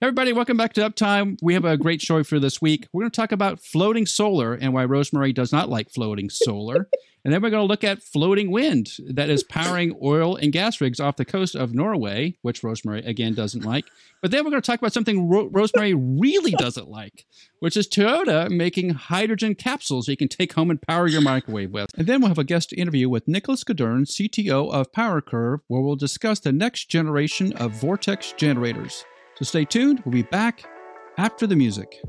Everybody, welcome back to Uptime. We have a great show for this week. We're going to talk about floating solar and why Rosemary does not like floating solar. and then we're going to look at floating wind that is powering oil and gas rigs off the coast of Norway, which Rosemary, again, doesn't like. But then we're going to talk about something Ro- Rosemary really doesn't like, which is Toyota making hydrogen capsules you can take home and power your microwave with. And then we'll have a guest interview with Nicholas Gaudern, CTO of PowerCurve, where we'll discuss the next generation of Vortex generators. So stay tuned. We'll be back after the music.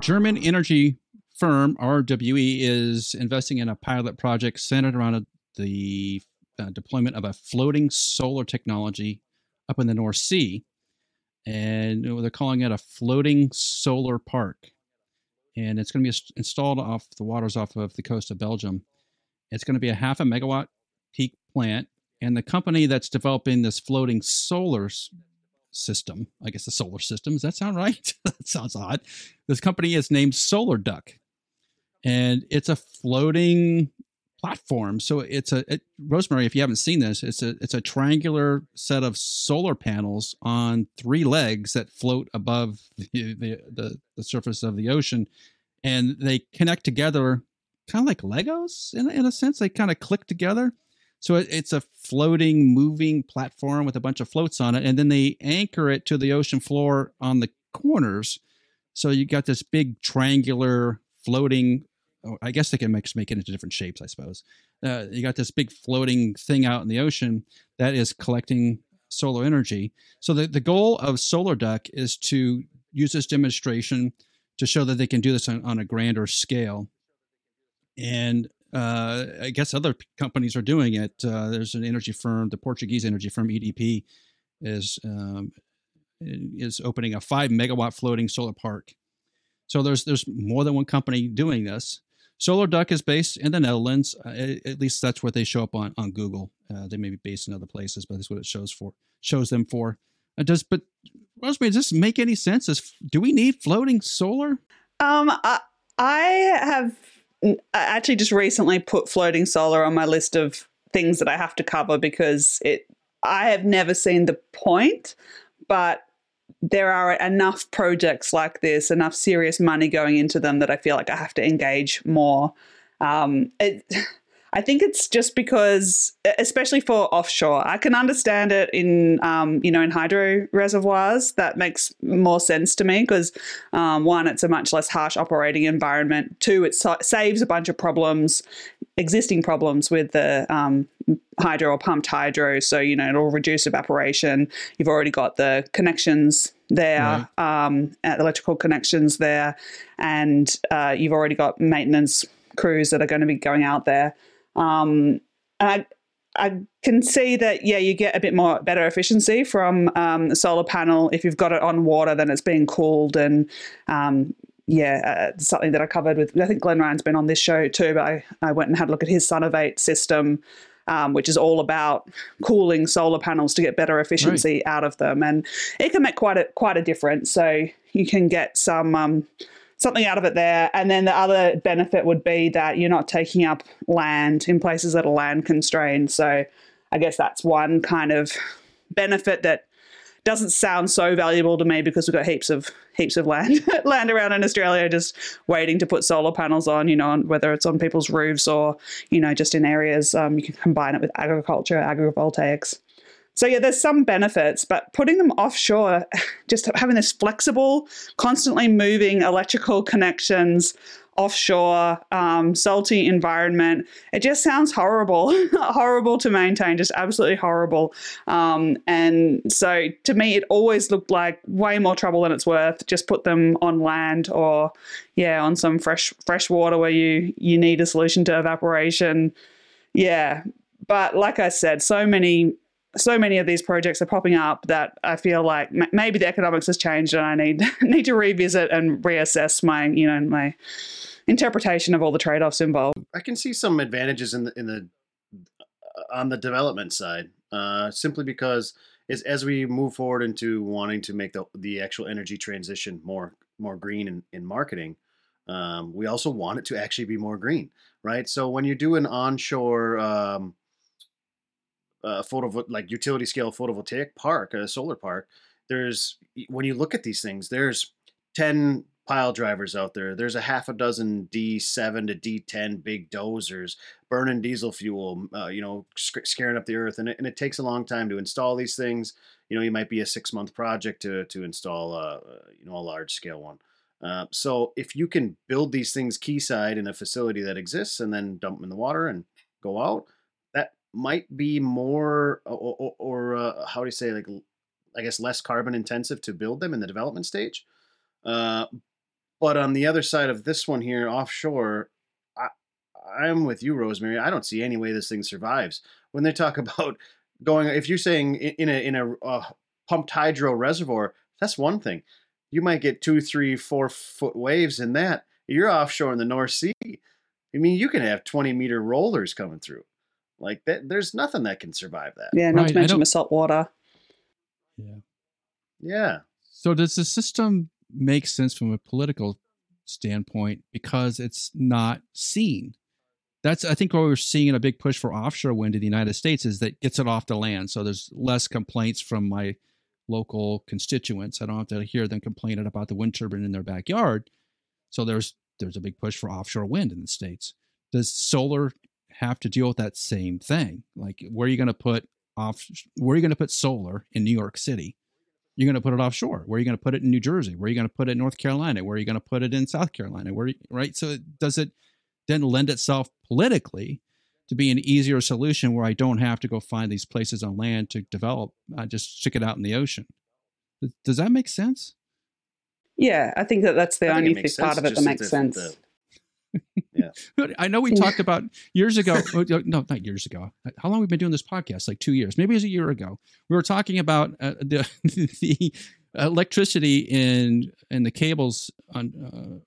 German energy firm RWE is investing in a pilot project centered around the uh, deployment of a floating solar technology up in the North Sea, and they're calling it a floating solar park. And it's going to be installed off the waters off of the coast of Belgium. It's going to be a half a megawatt peak plant, and the company that's developing this floating solar system, I guess the solar system, does that sound right? that sounds odd. This company is named Solar Duck, and it's a floating platform. So it's a it, Rosemary. If you haven't seen this, it's a it's a triangular set of solar panels on three legs that float above the the, the, the surface of the ocean, and they connect together, kind of like Legos in in a sense. They kind of click together. So it, it's a floating, moving platform with a bunch of floats on it, and then they anchor it to the ocean floor on the corners. So you got this big triangular floating Oh, I guess they can make, make it into different shapes, I suppose. Uh, you got this big floating thing out in the ocean that is collecting solar energy. So the, the goal of Solar Duck is to use this demonstration to show that they can do this on, on a grander scale. And uh, I guess other companies are doing it. Uh, there's an energy firm, the Portuguese energy firm EDP, is um, is opening a five megawatt floating solar park. So there's there's more than one company doing this. Solar Duck is based in the Netherlands. Uh, at least that's what they show up on on Google. Uh, they may be based in other places, but that's what it shows for shows them for. Uh, does but Rosemary, does this make any sense? Is, do we need floating solar? Um, I, I have actually just recently put floating solar on my list of things that I have to cover because it. I have never seen the point, but there are enough projects like this, enough serious money going into them that I feel like I have to engage more. Um, it, I think it's just because, especially for offshore, I can understand it in, um, you know, in hydro reservoirs. That makes more sense to me because, um, one, it's a much less harsh operating environment. Two, it so- saves a bunch of problems, existing problems with the um, hydro or pumped hydro. So, you know, it'll reduce evaporation. You've already got the connections there, right. um, electrical connections there, and uh, you've already got maintenance crews that are going to be going out there. Um, and I, I can see that, yeah, you get a bit more better efficiency from um, a solar panel if you've got it on water, then it's being cooled and um, yeah, uh, something that I covered with. I think Glenn Ryan's been on this show too, but I, I went and had a look at his Sunovate system, um, which is all about cooling solar panels to get better efficiency right. out of them, and it can make quite a quite a difference. So you can get some. Um, something out of it there. And then the other benefit would be that you're not taking up land in places that are land constrained. So I guess that's one kind of benefit that doesn't sound so valuable to me because we've got heaps of heaps of land land around in Australia just waiting to put solar panels on. You know, whether it's on people's roofs or you know just in areas um, you can combine it with agriculture, agrivoltaics. So yeah, there's some benefits, but putting them offshore, just having this flexible, constantly moving electrical connections offshore, um, salty environment. It just sounds horrible, horrible to maintain, just absolutely horrible. Um, and so to me, it always looked like way more trouble than it's worth. Just put them on land or, yeah, on some fresh fresh water where you you need a solution to evaporation. Yeah, but like I said, so many so many of these projects are popping up that I feel like m- maybe the economics has changed and I need need to revisit and reassess my you know my interpretation of all the trade offs involved. I can see some advantages in the in the uh, on the development side. uh, simply because as we move forward into wanting to make the the actual energy transition more more green in, in marketing, um, we also want it to actually be more green, right? So when you do an onshore um, uh, photo like utility scale photovoltaic park, a solar park, there's when you look at these things, there's ten pile drivers out there. There's a half a dozen D7 to D10 big dozers burning diesel fuel, uh, you know, sc- scaring up the earth. And it, and it takes a long time to install these things. You know, you might be a six month project to, to install, a, uh, you know, a large scale one. Uh, so if you can build these things quayside in a facility that exists and then dump them in the water and go out, might be more, or, or, or uh, how do you say, like, I guess less carbon intensive to build them in the development stage. Uh, but on the other side of this one here, offshore, I, I'm with you, Rosemary. I don't see any way this thing survives. When they talk about going, if you're saying in a in a uh, pumped hydro reservoir, that's one thing. You might get two, three, four foot waves in that. You're offshore in the North Sea. I mean, you can have 20 meter rollers coming through. Like that, there's nothing that can survive that. Yeah, not right, to mention the salt water. Yeah. Yeah. So does the system make sense from a political standpoint because it's not seen. That's I think what we're seeing a big push for offshore wind in the United States is that gets it off the land. So there's less complaints from my local constituents. I don't have to hear them complaining about the wind turbine in their backyard. So there's there's a big push for offshore wind in the states. Does solar have to deal with that same thing? Like where are you going to put off where are you going to put solar in New York City? you're going to put it offshore. Where are you going to put it in New Jersey? Where are you going to put it in North Carolina? Where are you going to put it in South Carolina? Where right? So does it then lend itself politically to be an easier solution where I don't have to go find these places on land to develop? I just stick it out in the ocean. Does that make sense? Yeah, I think that that's the only part of it that makes sense. The, yeah. I know we talked about years ago. Oh, no, not years ago. How long we've we been doing this podcast? Like two years. Maybe it was a year ago. We were talking about uh, the the electricity in in the cables on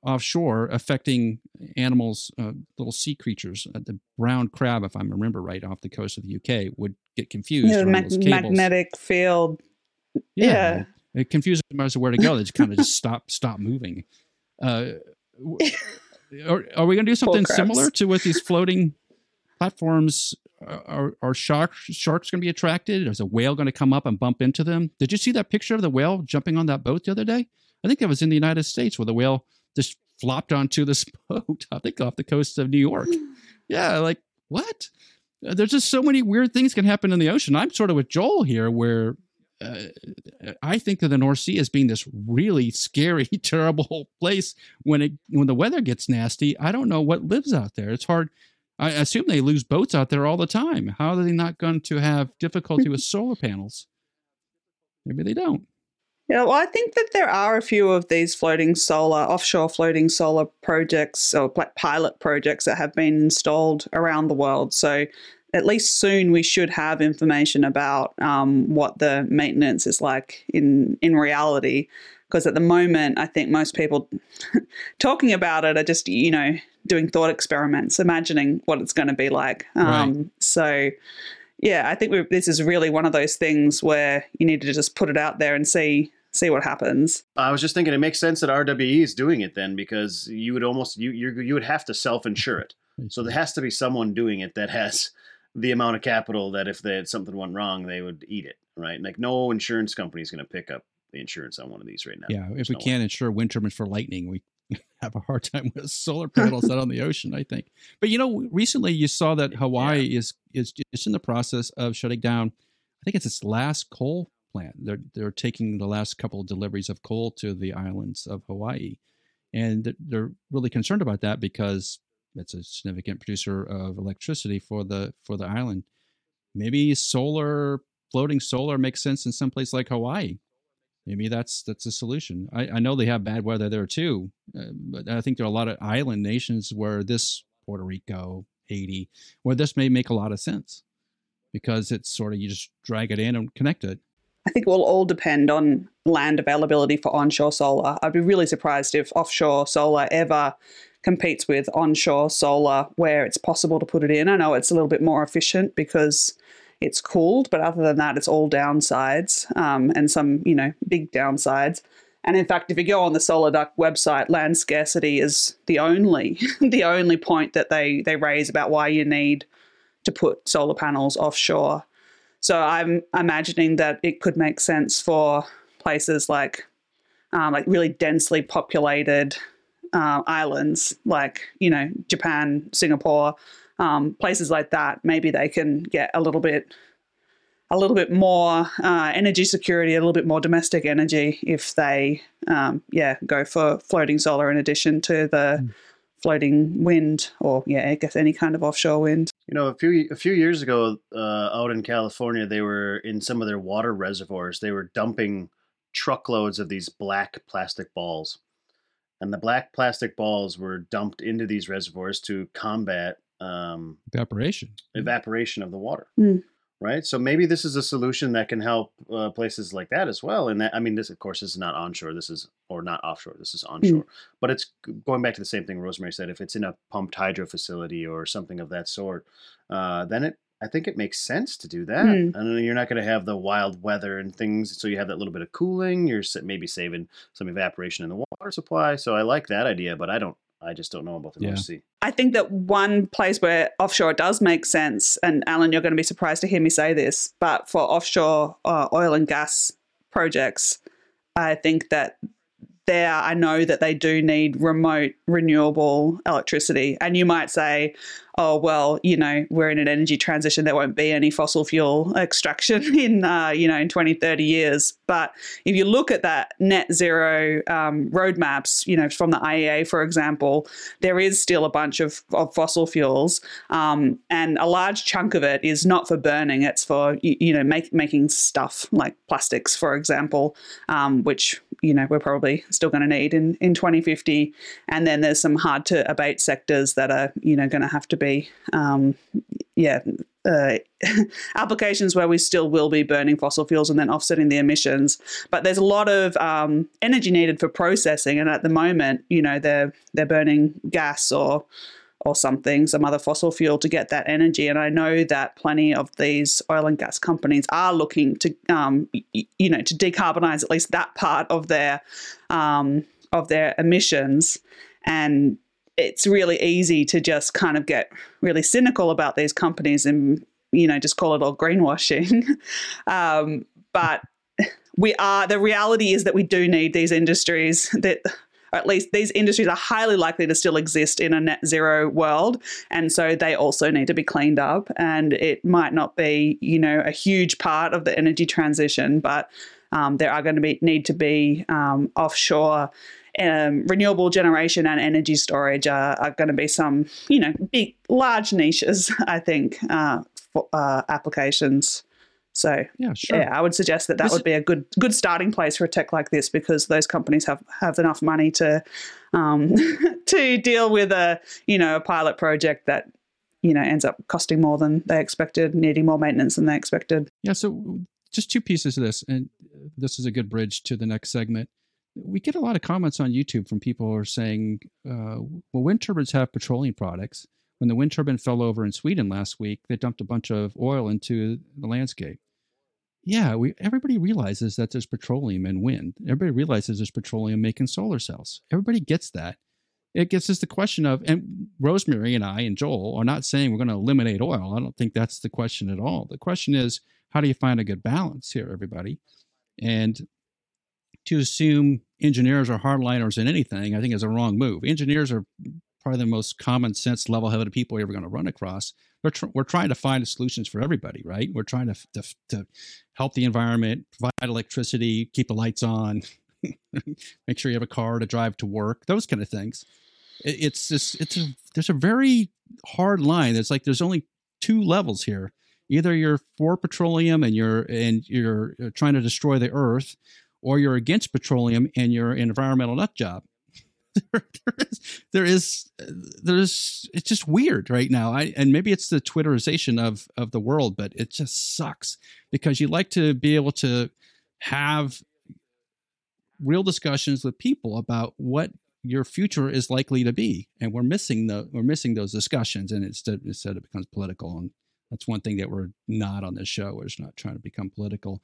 uh, offshore affecting animals, uh, little sea creatures. Uh, the brown crab, if I remember right, off the coast of the UK, would get confused. Yeah, mag- magnetic field. Yeah. yeah. It confuses them as to where to go. They just kind of just stop stop moving. Uh, are, are we going to do something similar to with these floating platforms? Are, are sharks sharks going to be attracted? Is a whale going to come up and bump into them? Did you see that picture of the whale jumping on that boat the other day? I think that was in the United States where the whale just flopped onto this boat. I think off the coast of New York. Yeah, like what? There's just so many weird things can happen in the ocean. I'm sort of with Joel here, where uh, I think of the North Sea as being this really scary, terrible place when it when the weather gets nasty. I don't know what lives out there. It's hard. I assume they lose boats out there all the time. How are they not going to have difficulty with solar panels? Maybe they don't. Yeah, well, I think that there are a few of these floating solar, offshore floating solar projects or pilot projects that have been installed around the world. So at least soon we should have information about um, what the maintenance is like in in reality. Because at the moment i think most people talking about it are just you know doing thought experiments imagining what it's going to be like. Um, right. so yeah i think this is really one of those things where you need to just put it out there and see see what happens. I was just thinking it makes sense that rwe is doing it then because you would almost you you, you would have to self-insure it. So there has to be someone doing it that has the amount of capital that if they had something went wrong, they would eat it, right? Like no insurance company is going to pick up the insurance on one of these right now. Yeah, if we no can't way. insure wind turbines for lightning, we have a hard time with solar panels out on the ocean. I think, but you know, recently you saw that Hawaii yeah. is is just in the process of shutting down. I think it's its last coal plant. They're they're taking the last couple of deliveries of coal to the islands of Hawaii, and they're really concerned about that because it's a significant producer of electricity for the for the island. Maybe solar, floating solar makes sense in some place like Hawaii. Maybe that's that's a solution. I, I know they have bad weather there too, uh, but I think there are a lot of island nations where this Puerto Rico, Haiti, where this may make a lot of sense because it's sort of you just drag it in and connect it. I think it will all depend on land availability for onshore solar. I'd be really surprised if offshore solar ever competes with onshore solar where it's possible to put it in. I know it's a little bit more efficient because it's cooled. But other than that, it's all downsides um, and some, you know, big downsides. And in fact, if you go on the SolarDuck website, land scarcity is the only the only point that they they raise about why you need to put solar panels offshore. So I'm imagining that it could make sense for places like um, like really densely populated uh, islands, like you know Japan, Singapore, um, places like that. Maybe they can get a little bit a little bit more uh, energy security, a little bit more domestic energy if they, um, yeah, go for floating solar in addition to the mm. floating wind or yeah, I guess any kind of offshore wind. You know, a few a few years ago, uh, out in California, they were in some of their water reservoirs. They were dumping truckloads of these black plastic balls, and the black plastic balls were dumped into these reservoirs to combat um, evaporation evaporation of the water. Mm right? So maybe this is a solution that can help uh, places like that as well. And that, I mean, this of course is not onshore. This is or not offshore. This is onshore. Mm. But it's going back to the same thing Rosemary said. If it's in a pumped hydro facility or something of that sort, uh, then it I think it makes sense to do that. Mm. And you're not going to have the wild weather and things, so you have that little bit of cooling. You're maybe saving some evaporation in the water supply. So I like that idea, but I don't I just don't know about the yeah. North Sea. I think that one place where offshore does make sense, and Alan, you're going to be surprised to hear me say this, but for offshore uh, oil and gas projects, I think that there, I know that they do need remote renewable electricity. And you might say, oh, well, you know, we're in an energy transition. There won't be any fossil fuel extraction in, uh, you know, in 20, 30 years. But if you look at that net zero um, roadmaps, you know, from the IEA, for example, there is still a bunch of, of fossil fuels. Um, and a large chunk of it is not for burning, it's for, you, you know, make, making stuff like plastics, for example, um, which, you know, we're probably still going to need in, in 2050. And then there's some hard to abate sectors that are, you know, going to have to be, um, yeah, uh, applications where we still will be burning fossil fuels and then offsetting the emissions. But there's a lot of um, energy needed for processing, and at the moment, you know, they're they're burning gas or or something, some other fossil fuel to get that energy. And I know that plenty of these oil and gas companies are looking to, um, you know, to decarbonize at least that part of their um, of their emissions. And it's really easy to just kind of get really cynical about these companies and you know just call it all greenwashing um, but we are the reality is that we do need these industries that at least these industries are highly likely to still exist in a net zero world and so they also need to be cleaned up and it might not be you know a huge part of the energy transition but um, there are going to be need to be um, offshore um, renewable generation and energy storage are, are, going to be some, you know, big, large niches, I think, uh, for, uh, applications. So yeah, sure. yeah, I would suggest that that this would be a good good starting place for a tech like this because those companies have, have enough money to um, to deal with a you know a pilot project that you know ends up costing more than they expected, needing more maintenance than they expected. Yeah. So just two pieces of this, and this is a good bridge to the next segment we get a lot of comments on YouTube from people who are saying, uh, well, wind turbines have petroleum products. When the wind turbine fell over in Sweden last week, they dumped a bunch of oil into the landscape. Yeah, we everybody realizes that there's petroleum in wind. Everybody realizes there's petroleum making solar cells. Everybody gets that. It gets us the question of, and Rosemary and I and Joel are not saying we're going to eliminate oil. I don't think that's the question at all. The question is, how do you find a good balance here, everybody? And to assume engineers are hardliners in anything, I think is a wrong move. Engineers are probably the most common sense, level headed people you're ever going to run across. We're, tr- we're trying to find solutions for everybody, right? We're trying to, to, to help the environment, provide electricity, keep the lights on, make sure you have a car to drive to work, those kind of things. It, it's just, it's a, there's a very hard line. It's like there's only two levels here. Either you're for petroleum and you're and you're uh, trying to destroy the earth, or you're against petroleum and you're an environmental nut job. there, is, there is, there is, it's just weird right now. I, and maybe it's the Twitterization of, of the world, but it just sucks because you like to be able to have real discussions with people about what your future is likely to be. And we're missing the, we're missing those discussions and instead, instead it becomes political and That's one thing that we're not on this show. Just not trying to become political.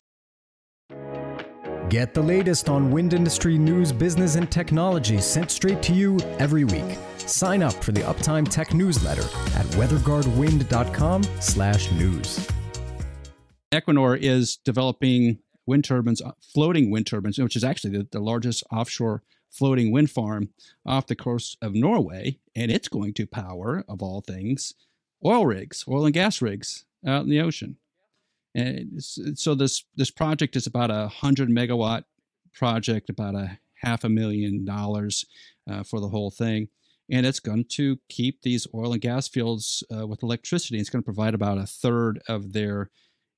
Get the latest on wind industry news, business, and technology sent straight to you every week. Sign up for the Uptime Tech newsletter at weatherguardwind.com/news. Equinor is developing wind turbines, uh, floating wind turbines, which is actually the, the largest offshore floating wind farm off the coast of Norway, and it's going to power, of all things, oil rigs, oil and gas rigs out in the ocean. And so this this project is about a hundred megawatt project, about a half a million dollars uh, for the whole thing, and it's going to keep these oil and gas fields uh, with electricity. It's going to provide about a third of their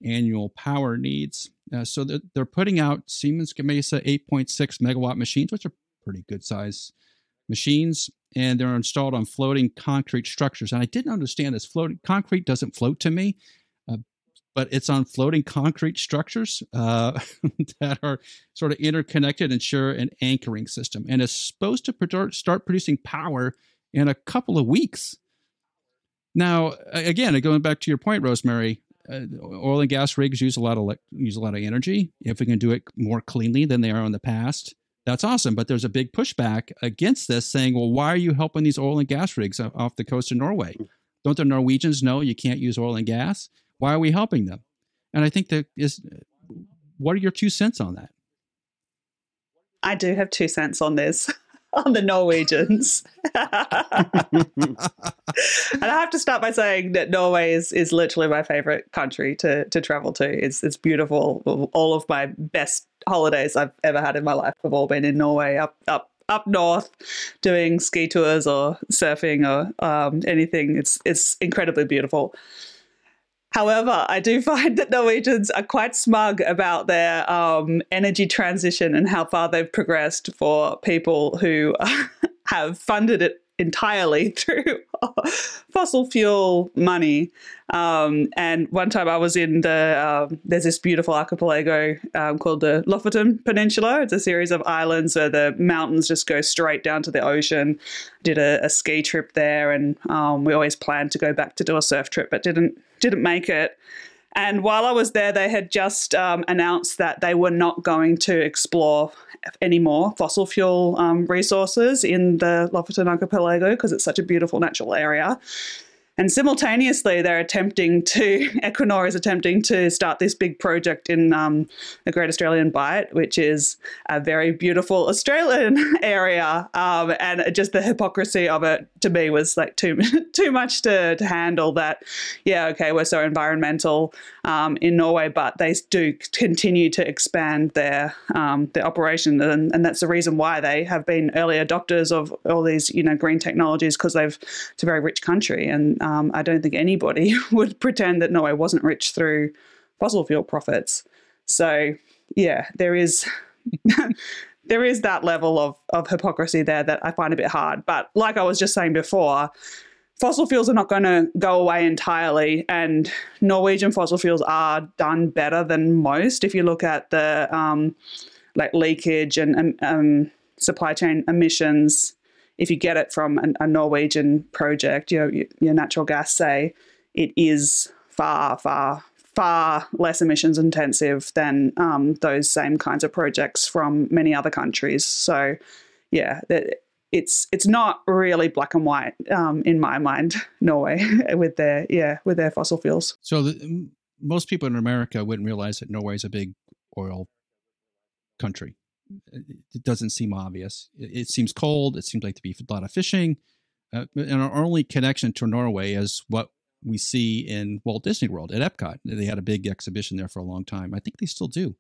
annual power needs. Uh, so they're, they're putting out Siemens Gamesa 8.6 megawatt machines, which are pretty good size machines, and they're installed on floating concrete structures. And I didn't understand this. Floating concrete doesn't float to me, but it's on floating concrete structures uh, that are sort of interconnected and share an anchoring system. And it's supposed to start producing power in a couple of weeks. Now, again, going back to your point, Rosemary, uh, oil and gas rigs use a lot of use a lot of energy. If we can do it more cleanly than they are in the past, that's awesome. But there's a big pushback against this, saying, "Well, why are you helping these oil and gas rigs off the coast of Norway? Don't the Norwegians know you can't use oil and gas? Why are we helping them?" And I think that is, what are your two cents on that? I do have two cents on this. on the Norwegians. and I have to start by saying that Norway is, is literally my favorite country to, to travel to. It's, it's beautiful. All of my best holidays I've ever had in my life have all been in Norway, up, up, up north, doing ski tours or surfing or um, anything. It's, it's incredibly beautiful. However, I do find that Norwegians are quite smug about their um, energy transition and how far they've progressed for people who have funded it entirely through fossil fuel money. Um, and one time I was in the, um, there's this beautiful archipelago um, called the Lofoten Peninsula. It's a series of islands where the mountains just go straight down to the ocean. Did a, a ski trip there, and um, we always planned to go back to do a surf trip, but didn't didn't make it. And while I was there, they had just um, announced that they were not going to explore any more fossil fuel um, resources in the Lofoten Archipelago because it's such a beautiful natural area. And simultaneously, they're attempting to, Equinor is attempting to start this big project in um, the Great Australian Bight, which is a very beautiful Australian area. Um, and just the hypocrisy of it to me was like too, too much to, to handle that. Yeah, okay, we're so environmental um, in Norway, but they do continue to expand their, um, their operation. And, and that's the reason why they have been early adopters of all these, you know, green technologies because they've, it's a very rich country. And um, I don't think anybody would pretend that Norway wasn't rich through fossil fuel profits. So yeah, there is there is that level of of hypocrisy there that I find a bit hard. But like I was just saying before, fossil fuels are not going to go away entirely, and Norwegian fossil fuels are done better than most. If you look at the um, like leakage and um, supply chain emissions if you get it from an, a Norwegian project, your, your natural gas, say, it is far, far, far less emissions intensive than um, those same kinds of projects from many other countries. So, yeah, it's it's not really black and white um, in my mind. Norway with their yeah with their fossil fuels. So the, most people in America wouldn't realize that Norway is a big oil country it doesn't seem obvious. It, it, seems cold. It seems like to be a lot of fishing. Uh, and our only connection to Norway is what we see in Walt Disney World at Epcot. They had a big exhibition there for a long time. I think they still do.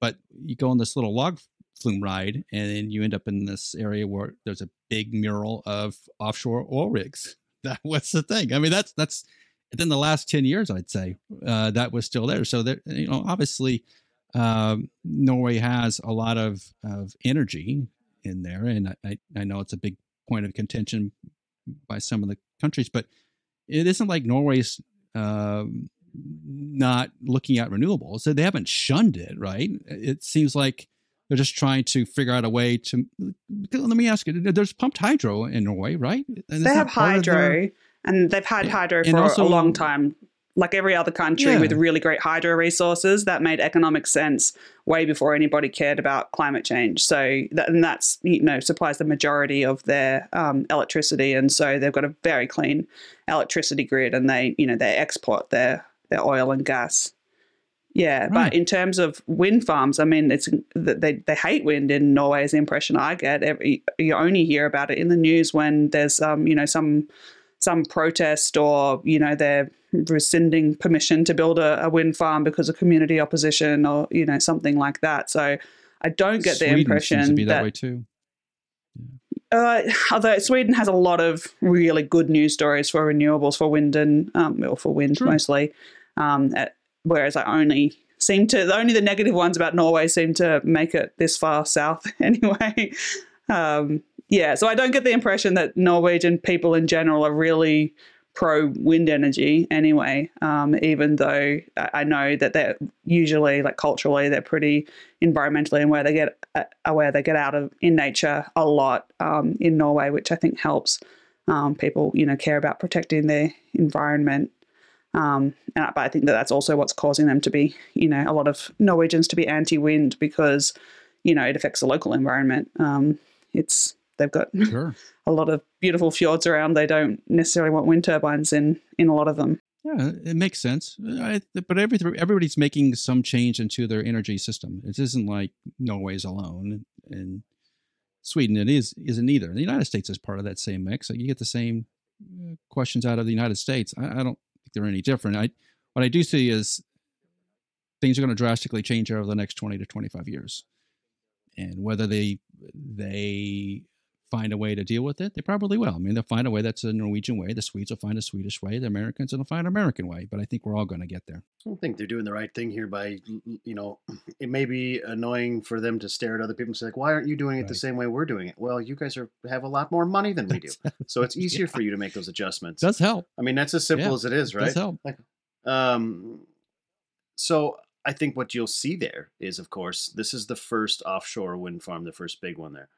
But you go on this little log flume ride, and then you end up in this area where there's a big mural of offshore oil rigs. That what's the thing? I mean, that's that's within the last ten years, I'd say uh, that was still there. So there, you know, obviously um, Norway has a lot of, of energy in there, and I, I know it's a big point of contention by some of the countries, but it isn't like Norway's uh, not looking at renewables. So they haven't shunned it, right? It seems like they're just trying to figure out a way to. Let me ask you: There's pumped hydro in Norway, right? they have hydro, their, and they've had hydro for also, a long time like every other country Yeah. with really great hydro resources that made economic sense way before anybody cared about climate change so that, and that's you know supplies the majority of their um, electricity and so they've got a very clean electricity grid and they you know they export their their oil and gas yeah Right. but in terms of wind farms i mean it's they, they hate wind in norway is the impression i get Every, you only hear about it in the news when there's um you know some some protest or you know they're rescinding permission to build a, a wind farm because of community opposition or you know something like that so i don't get the impression seems to be that, that way too. uh, although Sweden has a lot of really good news stories for renewables for wind and um, or for wind True. mostly, um, at, whereas I only seem to only the negative ones about Norway seem to make it this far south anyway. Um, yeah, so I don't get the impression that Norwegian people in general are really pro wind energy anyway. Um, even though I know that they're usually like culturally they're pretty environmentally and where they get uh, where they get out of in nature a lot um, in Norway, which I think helps um, people you know care about protecting their environment. Um, and I, but I think that that's also what's causing them to be you know a lot of Norwegians to be anti-wind because you know it affects the local environment. Um, it's they've got Sure. a lot of beautiful fjords around. They don't necessarily want wind turbines in in a lot of them. Yeah, it makes sense. I, but every, everybody's making some change into their energy system. It isn't like Norway's alone, and Sweden it is isn't either. The United States is part of that same mix. You get the same uh, questions out of the United States. I, I don't think they're any different. I what I do see is things are going to drastically change over the next twenty to twenty five years, and whether they they find a way to deal with it, they probably will. I mean, they'll find a way that's a Norwegian way. The Swedes will find a Swedish way. The Americans will find an American way. But I think we're all going to get there. I don't think they're doing the right thing here by, you know, it may be annoying for them to stare at other people and say, like, why aren't you doing it the same way we're doing it? Well, you guys are have a lot more money than we do. So it's easier for you to make those adjustments. does help. I mean, that's as simple Yeah, as it is, right? Does help. Um, so I think what you'll see there is, of course, this is the first offshore wind farm, the first big one there.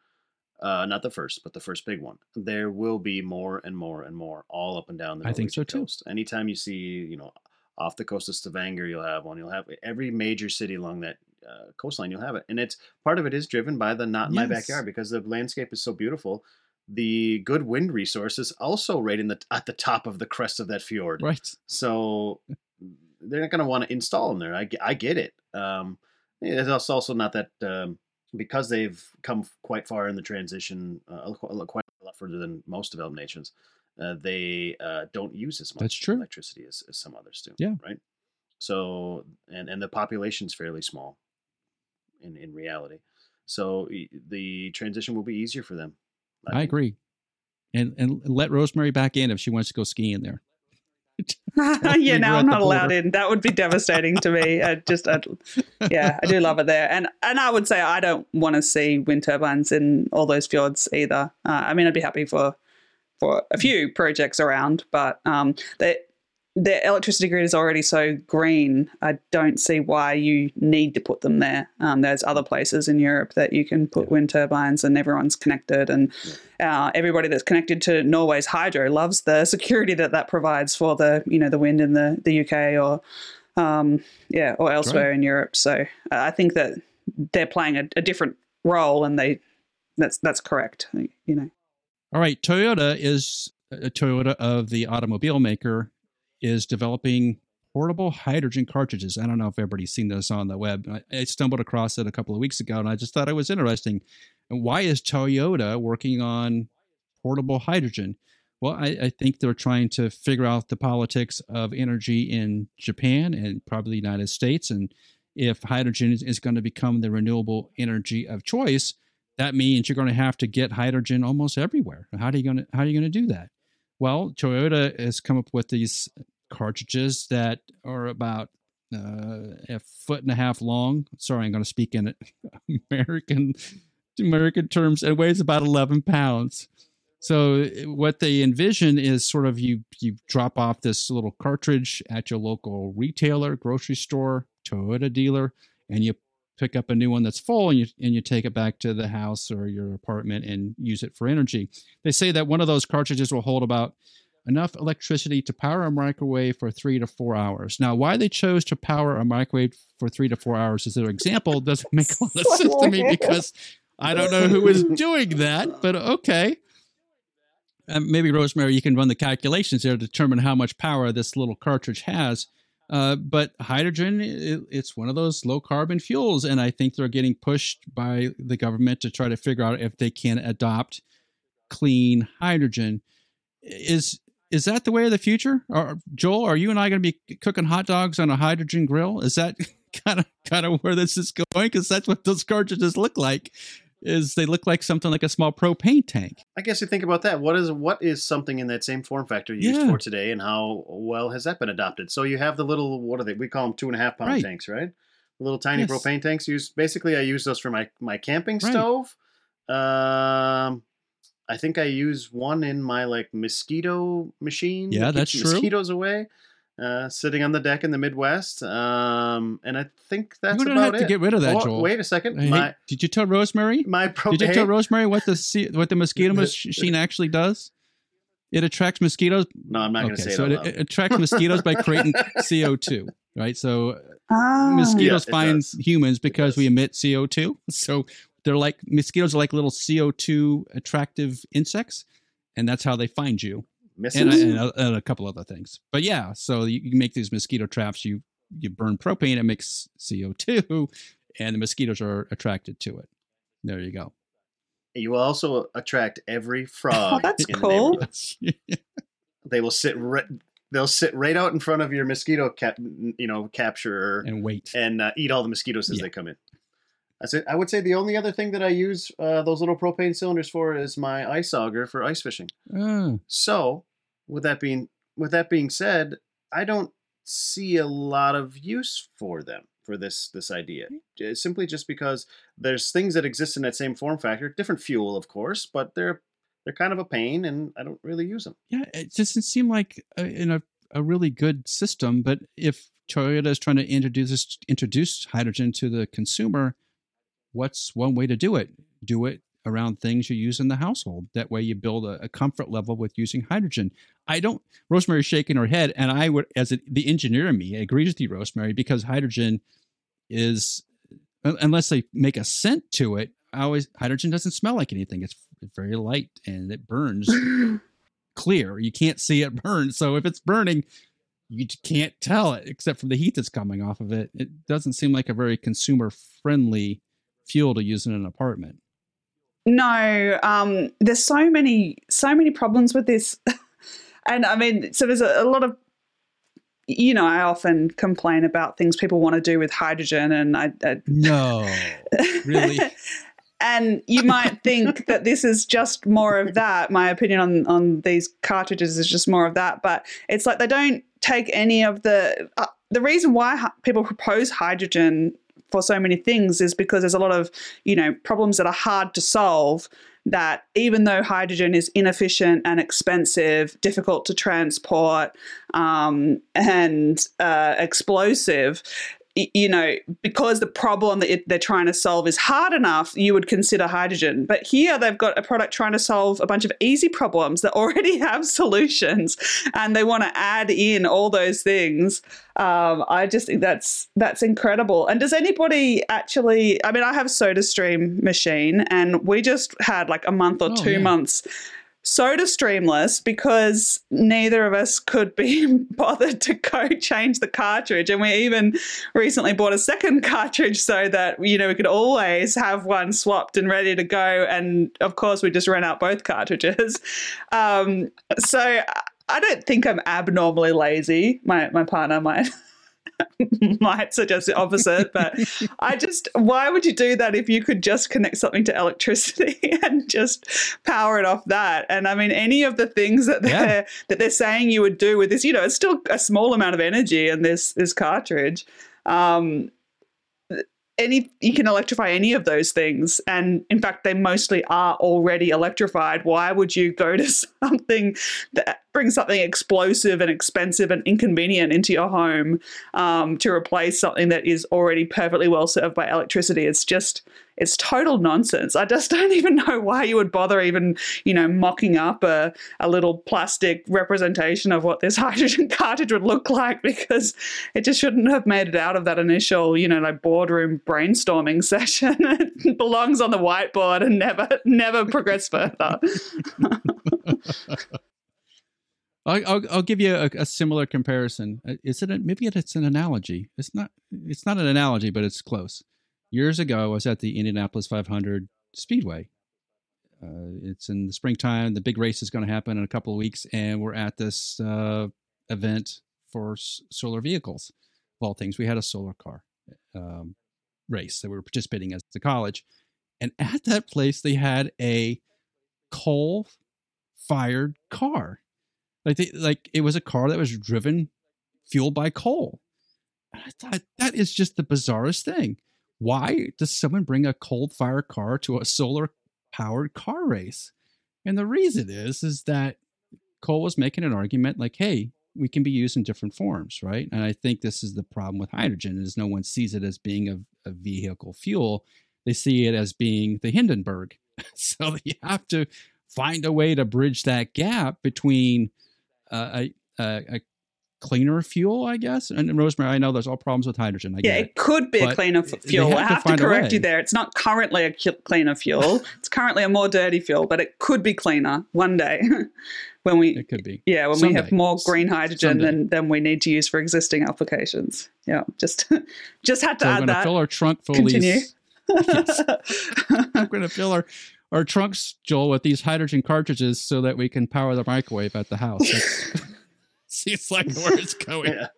Uh, not the first, but the first big one. There will be more and more and more all up and down the I think so, too. coast. Anytime you see, you know, off the coast of Stavanger, you'll have one. You'll have every major city along that uh, coastline. You'll have it, and it's part of it is driven by the not in my backyard because the landscape is so beautiful. The good wind resource is also right in the at the top of the crest of that fjord. Right. So they're not going to want to install them there. I, I get it. Um, it's also also not that um, because they've come quite far in the transition, uh, quite a lot further than most developed nations. Uh, they uh, don't use as much That's true. electricity as, as some others do. Yeah. Right. So and and the population's fairly small in in reality. So the transition will be easier for them. I think. agree. And and let Rosemary back in if she wants to go skiing there. yeah, now I'm not allowed in. That would be devastating to me. I just, i yeah, I do love it there, and and I would say I don't want to see wind turbines in all those fjords either. Uh, I mean, I'd be happy for for a few projects around, but um, the the electricity grid is already so green. I don't see why you need to put them there. Um, there's other places in Europe that you can put wind turbines, and everyone's connected, and uh, everybody that's connected to Norway's hydro loves the security that that provides for the you know the wind in the the UK or um, yeah or elsewhere in Europe. So uh, I think that they're playing a, a different role, and they that's that's correct. You know. All right, Toyota is uh, Toyota of the automobile maker is developing portable hydrogen cartridges. I don't know if everybody's seen this on the web. I, I stumbled across it a couple of weeks ago, and I just thought it was interesting. And why is Toyota working on portable hydrogen? Well, I, I think they're trying to figure out the politics of energy in Japan and probably the United States, and if hydrogen is, is going to become the renewable energy of choice, that means you're going to have to get hydrogen almost everywhere. How are you going to how are you going to do that? Well, Toyota has come up with these cartridges that are about uh, a foot and a half long. Sorry, I'm going to speak in American American terms. It weighs about 11 pounds. So what they envision is sort of you you drop off this little cartridge at your local retailer, grocery store, Toyota dealer, and you pick up a new one that's full and you and you take it back to the house or your apartment and use it for energy. They say that one of those cartridges will hold about enough electricity to power a microwave for three to four hours. Now, why they chose to power a microwave for three to four hours as their example doesn't make a lot of sense to me because I don't know who is doing that, but okay. Um, maybe Rosemary, you can run the calculations there to determine how much power this little cartridge has. Uh, but hydrogen, it, it's one of those low carbon fuels, and I think they're getting pushed by the government to try to figure out if they can adopt clean hydrogen. Is is that the way of the future? Or Joel, are you and I going to be cooking hot dogs on a hydrogen grill? Is that kind of kind of where this is going? Because that's what those cartridges look like is they look like something like a small propane tank. I guess you think about that. What is what is something in that same form factor used Yeah. for today, and how well has that been adopted? So you have the little what are they? We call them two and a half pound Right. tanks, right? Little tiny Yes. propane tanks. Use basically, I use those for my my camping Right. stove. Um, I think I use one in my like mosquito machine. Yeah, that's true. Mosquitoes away. Uh, sitting on the deck in the Midwest. Um, and I think that's you don't about have to it. get rid of that, Oh, Joel. Wait a second. Hey, my did you tell Rosemary? my propane. Did you tell Rosemary what the what the mosquito machine actually does? It attracts mosquitoes. no, I'm not going to say so it. it, it attracts mosquitoes by creating CO two, right? So Ah. mosquitoes Yeah, it find does. humans because we emit CO two. So they're like mosquitoes are like little CO two attractive insects, and that's how they find you. Misses? and, and, a, and a couple other things. But yeah, so you, you make these mosquito traps. You you burn propane, it makes CO two, and the mosquitoes are attracted to it. There you go. You will also attract every Oh, frog. that's in the cool. They will sit. Right, they'll sit right out in front of your mosquito cap, you know, capturer and wait. and uh, eat all the mosquitoes as Yeah. they come in. I would say the only other thing that I use uh, those little propane cylinders for is my ice auger for ice fishing. Oh, So, with that being with that being said, I don't see a lot of use for them for this this idea. J- Simply just because there's things that exist in that same form factor, different fuel, of course, but they're they're kind of a pain, and I don't really use them. yeah. It doesn't seem like a, in a, a really good system. But if Toyota is trying to introduce this- introduce hydrogen to the consumer, what's one way to do it? Do it around things you use in the household. That way, you build a, a comfort level with using hydrogen. I don't. Rosemary's shaking her head, and I would, as a, the engineer in me, agrees with you, Rosemary, because hydrogen is, unless they make a scent to it, I always hydrogen doesn't smell like anything. It's very light and it burns clear. You can't see it burn. So if it's burning, you can't tell it except for the heat that's coming off of it. It doesn't seem like a very consumer friendly fuel to use in an apartment. No, um, there's so many, so many problems with this, and I mean, so there's a, a lot of, you know, I often complain about things people want to do with hydrogen, and I, I No, really. and you might think that this is just more of that. My opinion on on these cartridges is just more of that, but it's like they don't take any of the uh, the reason why people propose hydrogen for so many things is because there's a lot of you know problems that are hard to solve that even though hydrogen is inefficient and expensive difficult to transport um, and uh, explosive you know, because the problem that it, they're trying to solve is hard enough, you would consider hydrogen. But here they've got a product trying to solve a bunch of easy problems that already have solutions, and they want to add in all those things. Um, I just think that's that's incredible. And does anybody actually? I mean, I have a SodaStream machine, and we just had like a month or Oh, two yeah. months soda streamless because neither of us could be bothered to go change the cartridge. And we even recently bought a second cartridge so that you know we could always have one swapped and ready to go. And of course we just ran out both cartridges. Um, so I- i don't think i'm abnormally lazy. My, my partner might might suggest the opposite but I just, why would you do that if you could just connect something to electricity and just power it off that? And I mean, any of the things that they're Yeah. that they're saying you would do with this, you know, it's still a small amount of energy in this this cartridge. Um, any you can electrify any of those things, and in fact, they mostly are already electrified. Why would you go to something that bring something explosive and expensive and inconvenient into your home um, to replace something that is already perfectly well served by electricity. It's just it's total nonsense. I just don't even know why you would bother even, you know, mocking up a, a little plastic representation of what this hydrogen cartridge would look like because it just shouldn't have made it out of that initial, you know, like boardroom brainstorming session. it belongs on the whiteboard and never, never progress further. I'll, I'll, I'll, give you a, a, similar comparison. Uh, is it a, maybe it's an analogy? It's not. It's not an analogy, but it's close years ago, I was at the Indianapolis 500 Speedway. Uh, it's in the springtime. The big race is going to happen in a couple of weeks, and we're at this uh, event for s- solar vehicles. Of all things, we had a solar car um, race that we were participating as a college, and at that place they had a coal-fired car. Like they, like it was a car that was driven fueled by coal. And I thought that is just the bizarrest thing why does someone bring a cold fire car to a solar powered car race? And the reason is is that coal was making an argument like, hey, we can be used in different forms, right? And I think this is the problem with hydrogen is no one sees it as being a, a vehicle fuel. They see it as being the Hindenburg. so you have to find a way to bridge that gap between a, a, a cleaner fuel, I guess. And Rosemary, I know there's all problems with hydrogen. I yeah, it, it could be a cleaner fuel. Have I have to, to correct you there. It's not currently a cleaner fuel. it's currently a more dirty fuel, but it could be cleaner one day when we. It could be. Yeah, when Someday. we have more green hydrogen than, than we need to use for existing applications. Yeah, just just had to so add that. Fill our trunk full Continue. These, we're going to fill our our trunks, Joel, with these hydrogen cartridges so that we can power the microwave at the house. Seems like where it's going. Yeah.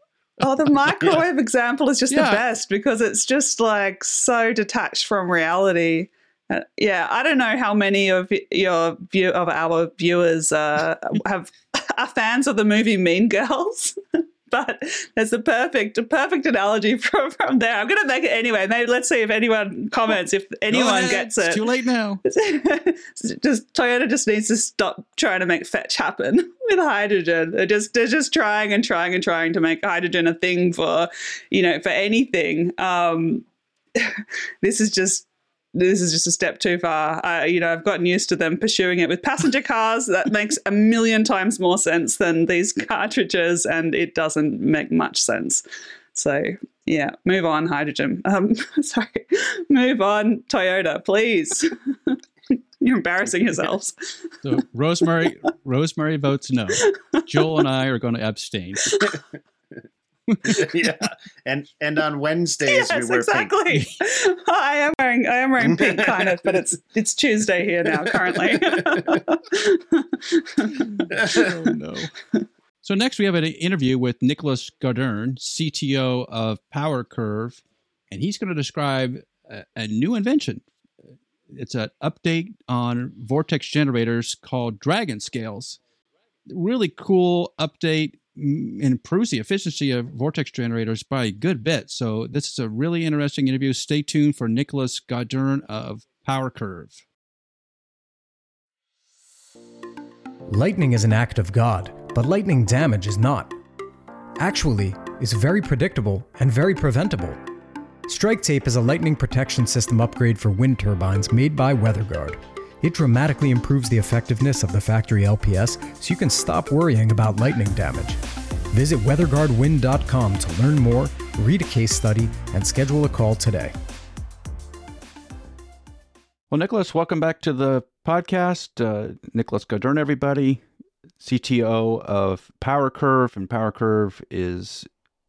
Oh, the microwave yeah. example is just yeah. the best because it's just like so detached from reality. Uh, yeah, I don't know how many of your view of our viewers uh, have are fans of the movie Mean Girls. but that's a perfect a perfect analogy from, from there. I'm going to make it anyway. Maybe let's see if anyone comments. If anyone gets it, it's too late now. just Toyota just needs to stop trying to make fetch happen with hydrogen. They're just they're just trying and trying and trying to make hydrogen a thing for you know for anything. Um, this is just this is just a step too far. I, you know, I've gotten used to them pursuing it with passenger cars. That makes a million times more sense than these cartridges, and it doesn't make much sense. So, yeah, move on, hydrogen. Um, sorry, move on, Toyota, please. You're embarrassing yourselves. So Rosemary, Rosemary votes no. Joel and I are going to abstain. yeah, and and on Wednesdays yes, we wear exactly. pink. I am wearing I am wearing pink kind of, but it's it's Tuesday here now currently. oh no. So next we have an interview with Nicholas Gaudern, CTO of PowerCurve, and he's going to describe a, a new invention. It's an update on vortex generators called Dragon Scales. Really cool update improves the efficiency of vortex generators by a good bit. So this is a really interesting interview. Stay tuned for Nicholas Gaudern of PowerCurve. Lightning is an act of God, but lightning damage is not. Actually, is very predictable and very preventable. Strike Tape is a lightning protection system upgrade for wind turbines made by WeatherGuard. It dramatically improves the effectiveness of the factory LPS so you can stop worrying about lightning damage. Visit weatherguardwind.com to learn more, read a case study, and schedule a call today. Well, Nicholas, welcome back to the podcast. Uh, Nicholas Gaudern, everybody, CTO of PowerCurve, and PowerCurve is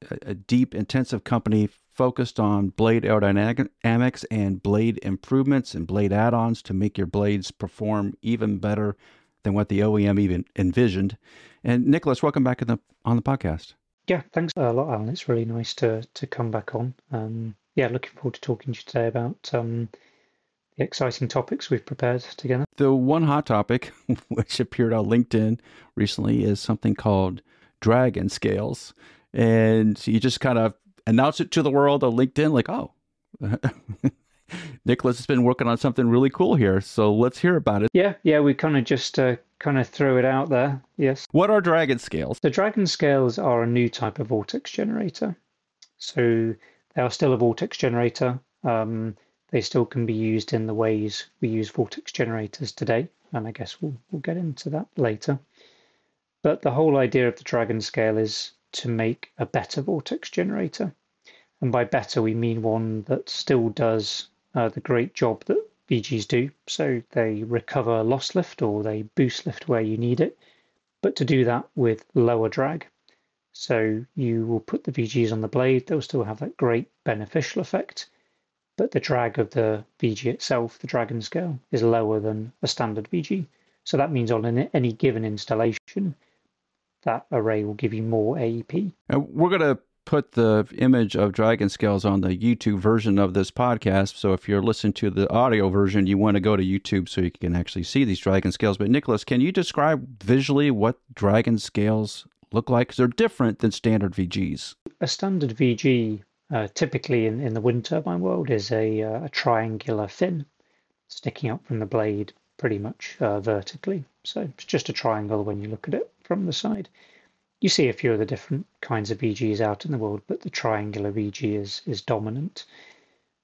a, a deep, intensive company focused on blade aerodynamics and blade improvements and blade add-ons to make your blades perform even better than what the OEM even envisioned. And Nicholas, welcome back the, on the podcast. Yeah, thanks a lot, Allen. It's really nice to to come back on. Um, yeah, looking forward to talking to you today about um, the exciting topics we've prepared together. The one hot topic, which appeared on LinkedIn recently, is something called Dragon Scales. And you just kind of announce it to the world on LinkedIn, like, oh, Nicholas has been working on something really cool here. So let's hear about it. Yeah, yeah, we kind of just uh, kind of throw it out there. Yes. What are dragon scales? The dragon scales are a new type of vortex generator. So they are still a vortex generator. Um, they still can be used in the ways we use vortex generators today, and I guess we'll we'll get into that later. But the whole idea of the dragon scale is to make a better vortex generator, and by better we mean one that still does uh, the great job that VGs do. So they recover loss lift or they boost lift where you need it, but to do that with lower drag. So you will put the VGs on the blade, they'll still have that great beneficial effect, but the drag of the VG itself, the Dragon scale, is lower than a standard VG. So that means on any given installation, that array will give you more AEP. And we're going to put the image of dragon scales on the YouTube version of this podcast. So if you're listening to the audio version, you want to go to YouTube so you can actually see these dragon scales. But Nicholas, can you describe visually what dragon scales look like? They're different than standard VGs. A standard VG, uh, typically in, in the wind turbine world, is a, uh, a triangular fin sticking up from the blade pretty much uh, vertically. So it's just a triangle when you look at it from the side you see a few of the different kinds of VGs out in the world, but the triangular VG is is dominant.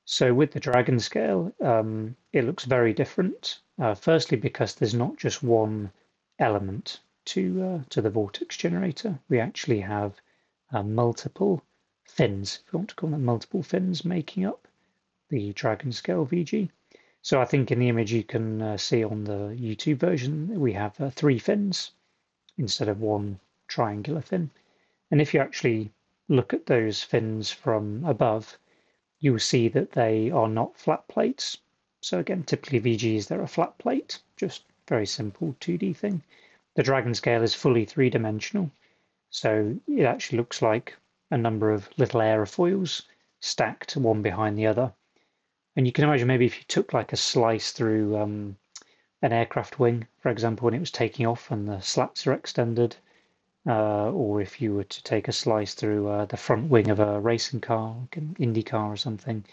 So with the Dragon scale, um, it looks very different. Uh, firstly, because there's not just one element to uh, to the vortex generator. We actually have uh, multiple fins, if you want to call them multiple fins, making up the Dragon scale VG. So I think in the image you can uh, see on the YouTube version, we have uh, three fins instead of one triangular fin. And if you actually look at those fins from above, you'll see that they are not flat plates. So again, typically VGs, they're a flat plate, just very simple 2D thing. The Dragon scale is fully three-dimensional, so it actually looks like a number of little aerofoils stacked one behind the other. And you can imagine maybe if you took like a slice through um, an aircraft wing, for example, when it was taking off and the slats are extended, uh, or if you were to take a slice through uh, the front wing of a racing car, like an Indy car or something,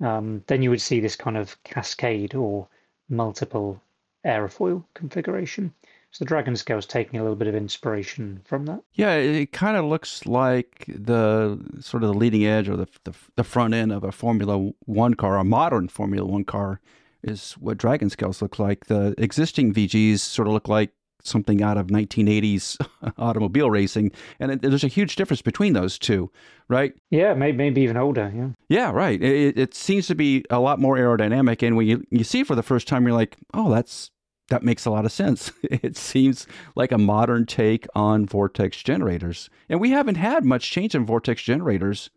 um, then you would see this kind of cascade or multiple aerofoil configuration. So the Dragon scale is taking a little bit of inspiration from that. Yeah, it kind of looks like the sort of the leading edge or the, the, the front end of a Formula One car, a modern Formula One car, is what Dragon scales look like. The existing VGs sort of look like something out of 1980s automobile racing, and it, there's a huge difference between those two, right? Yeah, maybe, maybe even older. Yeah. Yeah, right. It, it seems to be a lot more aerodynamic, and when you you see for the first time, you're like, oh, that's that makes a lot of sense. It seems like a modern take on vortex generators, and we haven't had much change in vortex generators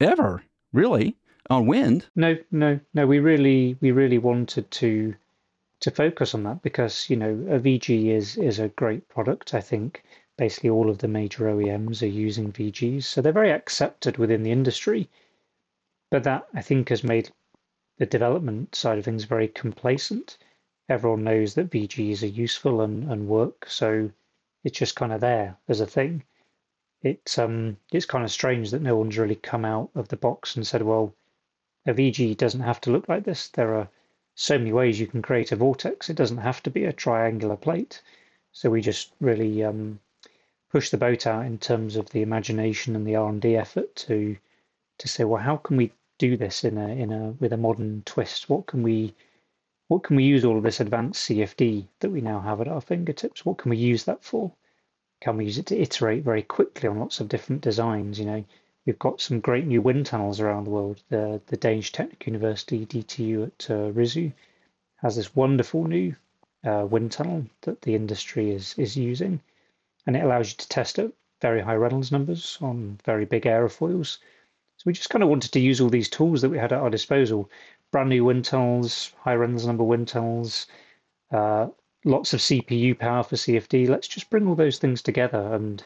ever, really, on wind. No, no, no. We really, we really wanted to to focus on that because you know a VG is is a great product. I think basically all of the major OEMs are using VGs, so they're very accepted within the industry. But that I think has made the development side of things very complacent. Everyone knows that VGs are useful and, and work, so it's just kind of there as a thing. It's um it's kind of strange that no one's really come out of the box and said, well, a VG doesn't have to look like this. There are so many ways you can create a vortex. It doesn't have to be a triangular plate. So we just really um, push the boat out in terms of the imagination and the R and D effort to to say, well, how can we do this in a in a with a modern twist? What can we what can we use all of this advanced CFD that we now have at our fingertips? What can we use that for? Can we use it to iterate very quickly on lots of different designs? You know, We've got some great new wind tunnels around the world. The, the Danish Technical University, DTU at uh, has this wonderful new uh, wind tunnel that the industry is, is using. And it allows you to test at very high Reynolds numbers on very big aerofoils. So we just kind of wanted to use all these tools that we had at our disposal. Brand new wind tunnels, high Reynolds number wind tunnels, uh, lots of CPU power for CFD. Let's just bring all those things together and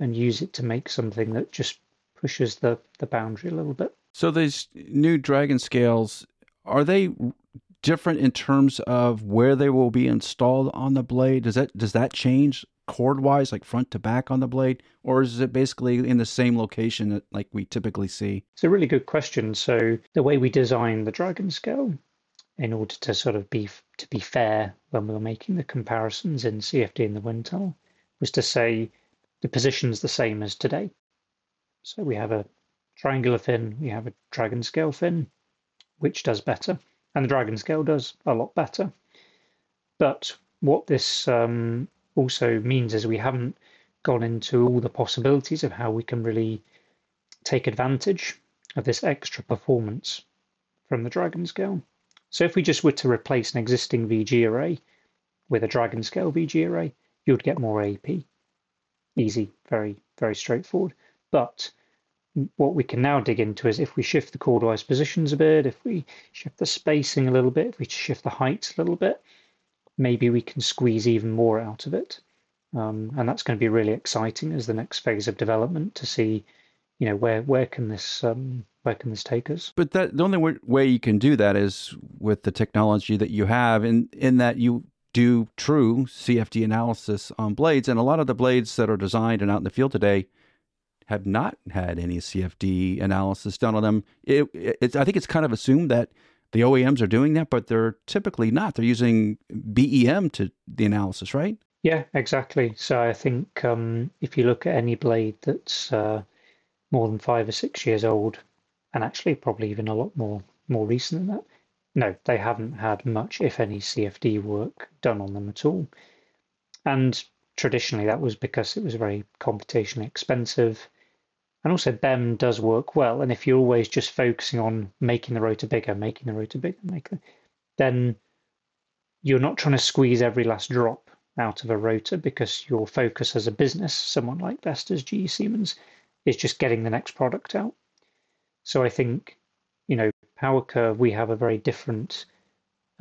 and use it to make something that just pushes the the boundary a little bit. So these new dragon scales are they different in terms of where they will be installed on the blade? Does that does that change chord wise, like front to back on the blade, or is it basically in the same location that like we typically see? It's a really good question. So the way we design the dragon scale in order to sort of be to be fair when we were making the comparisons in CFD and the wind tunnel, was to say the position's the same as today. So we have a triangular fin, we have a dragon scale fin, which does better, and the dragon scale does a lot better. But what this um, also means is we haven't gone into all the possibilities of how we can really take advantage of this extra performance from the dragon scale. So if we just were to replace an existing VG array with a dragon scale VG array, you would get more AEP. Easy, very, very straightforward. But what we can now dig into is if we shift the chordwise positions a bit, if we shift the spacing a little bit, if we shift the height a little bit, maybe we can squeeze even more out of it. Um, and that's going to be really exciting as the next phase of development to see, you know, where where can this um, where can this take us? But that the only way you can do that is with the technology that you have, in in that you do true CFD analysis on blades, and a lot of the blades that are designed and out in the field today have not had any CFD analysis done on them. It, it's I think it's kind of assumed that the OEMs are doing that, but they're typically not. They're using BEM to the analysis, right? Yeah, exactly. So I think um, if you look at any blade that's uh, more than five or six years old, and actually probably even a lot more more recent than that, no, they haven't had much, if any, CFD work done on them at all. And traditionally, that was because it was very computationally expensive. And also, BEM does work well. And if you're always just focusing on making the rotor bigger, making the rotor bigger, making, then you're not trying to squeeze every last drop out of a rotor because your focus as a business, someone like Vestas, GE Siemens, is just getting the next product out. So I think, you know, Power Curve, we have a very different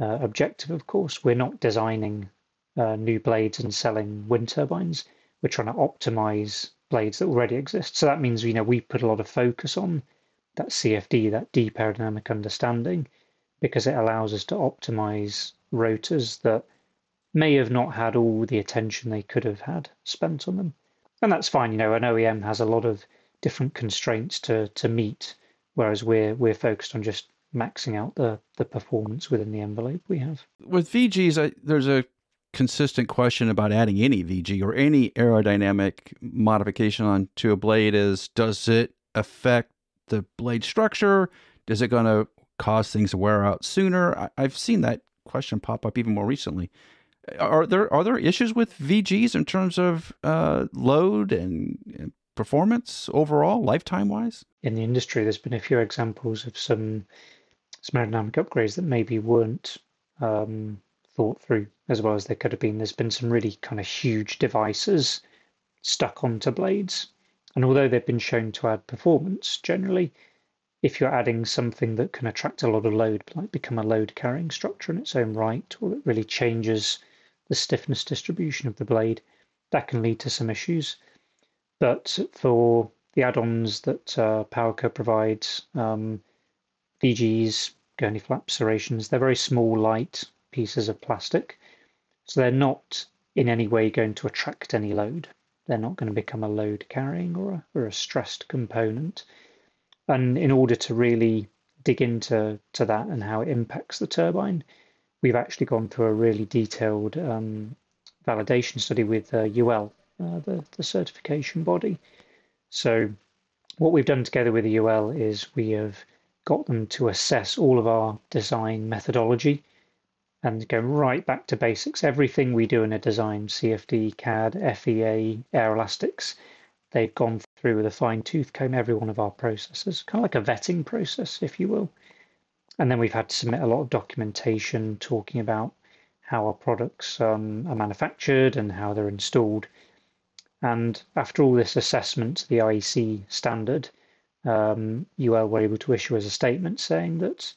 uh, objective, of course. We're not designing uh, new blades and selling wind turbines. We're trying to optimize blades that already exist. So that means, you know, we put a lot of focus on that CFD, that deep aerodynamic understanding, because it allows us to optimize rotors that may have not had all the attention they could have had spent on them. And that's fine, you know, an OEM has a lot of different constraints to to meet, whereas we're we're focused on just maxing out the the performance within the envelope we have. With VGs, I, there's a consistent question about adding any VG or any aerodynamic modification onto a blade is does it affect the blade structure? Is it going to cause things to wear out sooner? I, I've seen that question pop up even more recently are there are there issues with VGs in terms of uh, load and performance overall, lifetime wise? In the industry, there's been a few examples of some some aerodynamic upgrades that maybe weren't um, thought through as well as there could have been. There's been some really kind of huge devices stuck onto blades, and although they've been shown to add performance, generally, if you're adding something that can attract a lot of load, like become a load carrying structure in its own right, or it really changes the stiffness distribution of the blade, that can lead to some issues. But for the add-ons that uh, PowerCurve provides, um, VGs, gurney flap serrations, they're very small, light pieces of plastic. So they're not in any way going to attract any load. They're not going to become a load carrying or a, or a stressed component. And in order to really dig into to that and how it impacts the turbine, we've actually gone through a really detailed um, validation study with uh, UL, uh, the, the certification body. So what we've done together with the UL is we have got them to assess all of our design methodology and go right back to basics. Everything we do in a design, CFD, CAD, FEA, Aeroelastics, they've gone through with a fine tooth comb every one of our processes, kind of like a vetting process, if you will. And then we've had to submit a lot of documentation talking about how our products um, are manufactured and how they're installed. And after all this assessment to the IEC standard, um, UL were able to issue as a statement saying that